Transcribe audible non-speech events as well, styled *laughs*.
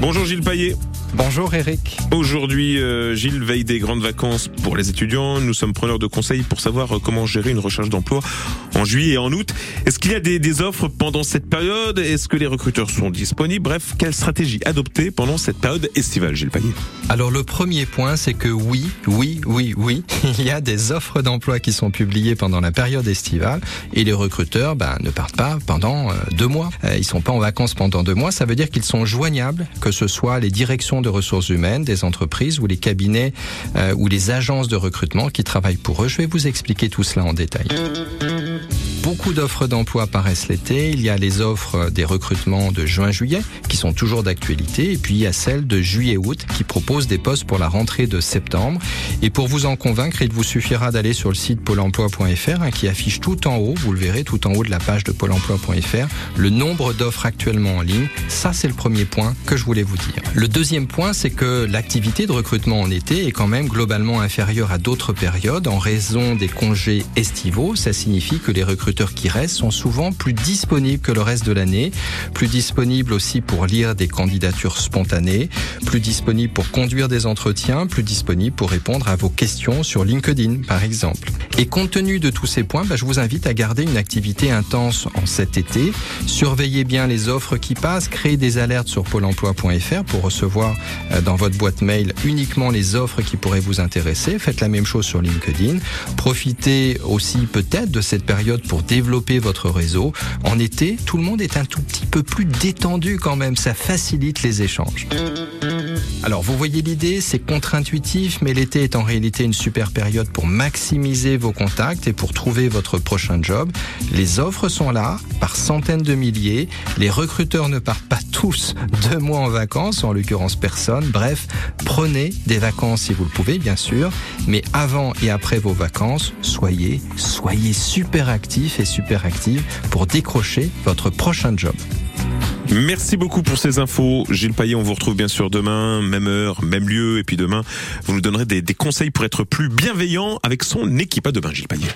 Bonjour Gilles Paillet. Bonjour Eric. Aujourd'hui, euh, Gilles veille des grandes vacances pour les étudiants. Nous sommes preneurs de conseils pour savoir euh, comment gérer une recherche d'emploi en juillet et en août. Est-ce qu'il y a des, offres pendant cette période? Est-ce que les recruteurs sont disponibles? Bref, quelle stratégie adopter pendant cette période estivale, Gilles Alors le premier point, c'est que oui, oui, oui, oui, *laughs* il y a des offres d'emploi qui sont publiées pendant la période estivale et les recruteurs ben, ne partent pas pendant euh, deux mois. Euh, ils sont pas en vacances pendant deux mois. Ça veut dire qu'ils sont joignables, que ce soit les directions de ressources humaines des entreprises ou les cabinets euh, ou les agences de recrutement qui travaillent pour eux. Je vais vous expliquer tout cela en détail. D'offres d'emploi apparaissent l'été. Il y a les offres des recrutements de juin-juillet qui sont toujours d'actualité. Et puis il y a celles de juillet-août qui proposent des postes pour la rentrée de septembre. Et pour vous en convaincre, il vous suffira d'aller sur le site pôle emploi.fr hein, qui affiche tout en haut, vous le verrez tout en haut de la page de pôle emploi.fr, le nombre d'offres actuellement en ligne. Ça, c'est le premier point que je voulais vous dire. Le deuxième point, c'est que l'activité de recrutement en été est quand même globalement inférieure à d'autres périodes en raison des congés estivaux. Ça signifie que les recruteurs qui restent sont souvent plus disponibles que le reste de l'année, plus disponibles aussi pour lire des candidatures spontanées, plus disponibles pour conduire des entretiens, plus disponibles pour répondre à vos questions sur LinkedIn par exemple. Et compte tenu de tous ces points, bah, je vous invite à garder une activité intense en cet été. Surveillez bien les offres qui passent, créez des alertes sur pôle emploi.fr pour recevoir euh, dans votre boîte mail uniquement les offres qui pourraient vous intéresser. Faites la même chose sur LinkedIn. Profitez aussi peut-être de cette période pour développer votre réseau. En été, tout le monde est un tout petit peu plus détendu quand même. Ça facilite les échanges. Alors vous voyez l'idée, c'est contre-intuitif, mais l'été est en réalité une super période pour maximiser vos contacts et pour trouver votre prochain job. Les offres sont là, par centaines de milliers. Les recruteurs ne partent pas tous deux mois en vacances, en l'occurrence personne. Bref, prenez des vacances si vous le pouvez, bien sûr. Mais avant et après vos vacances, soyez, soyez super actifs et super actives pour décrocher votre prochain job. Merci beaucoup pour ces infos. Gilles Paillet, on vous retrouve bien sûr demain, même heure, même lieu. Et puis demain, vous nous donnerez des, conseils pour être plus bienveillant avec son équipe. À demain, Gilles Paillet.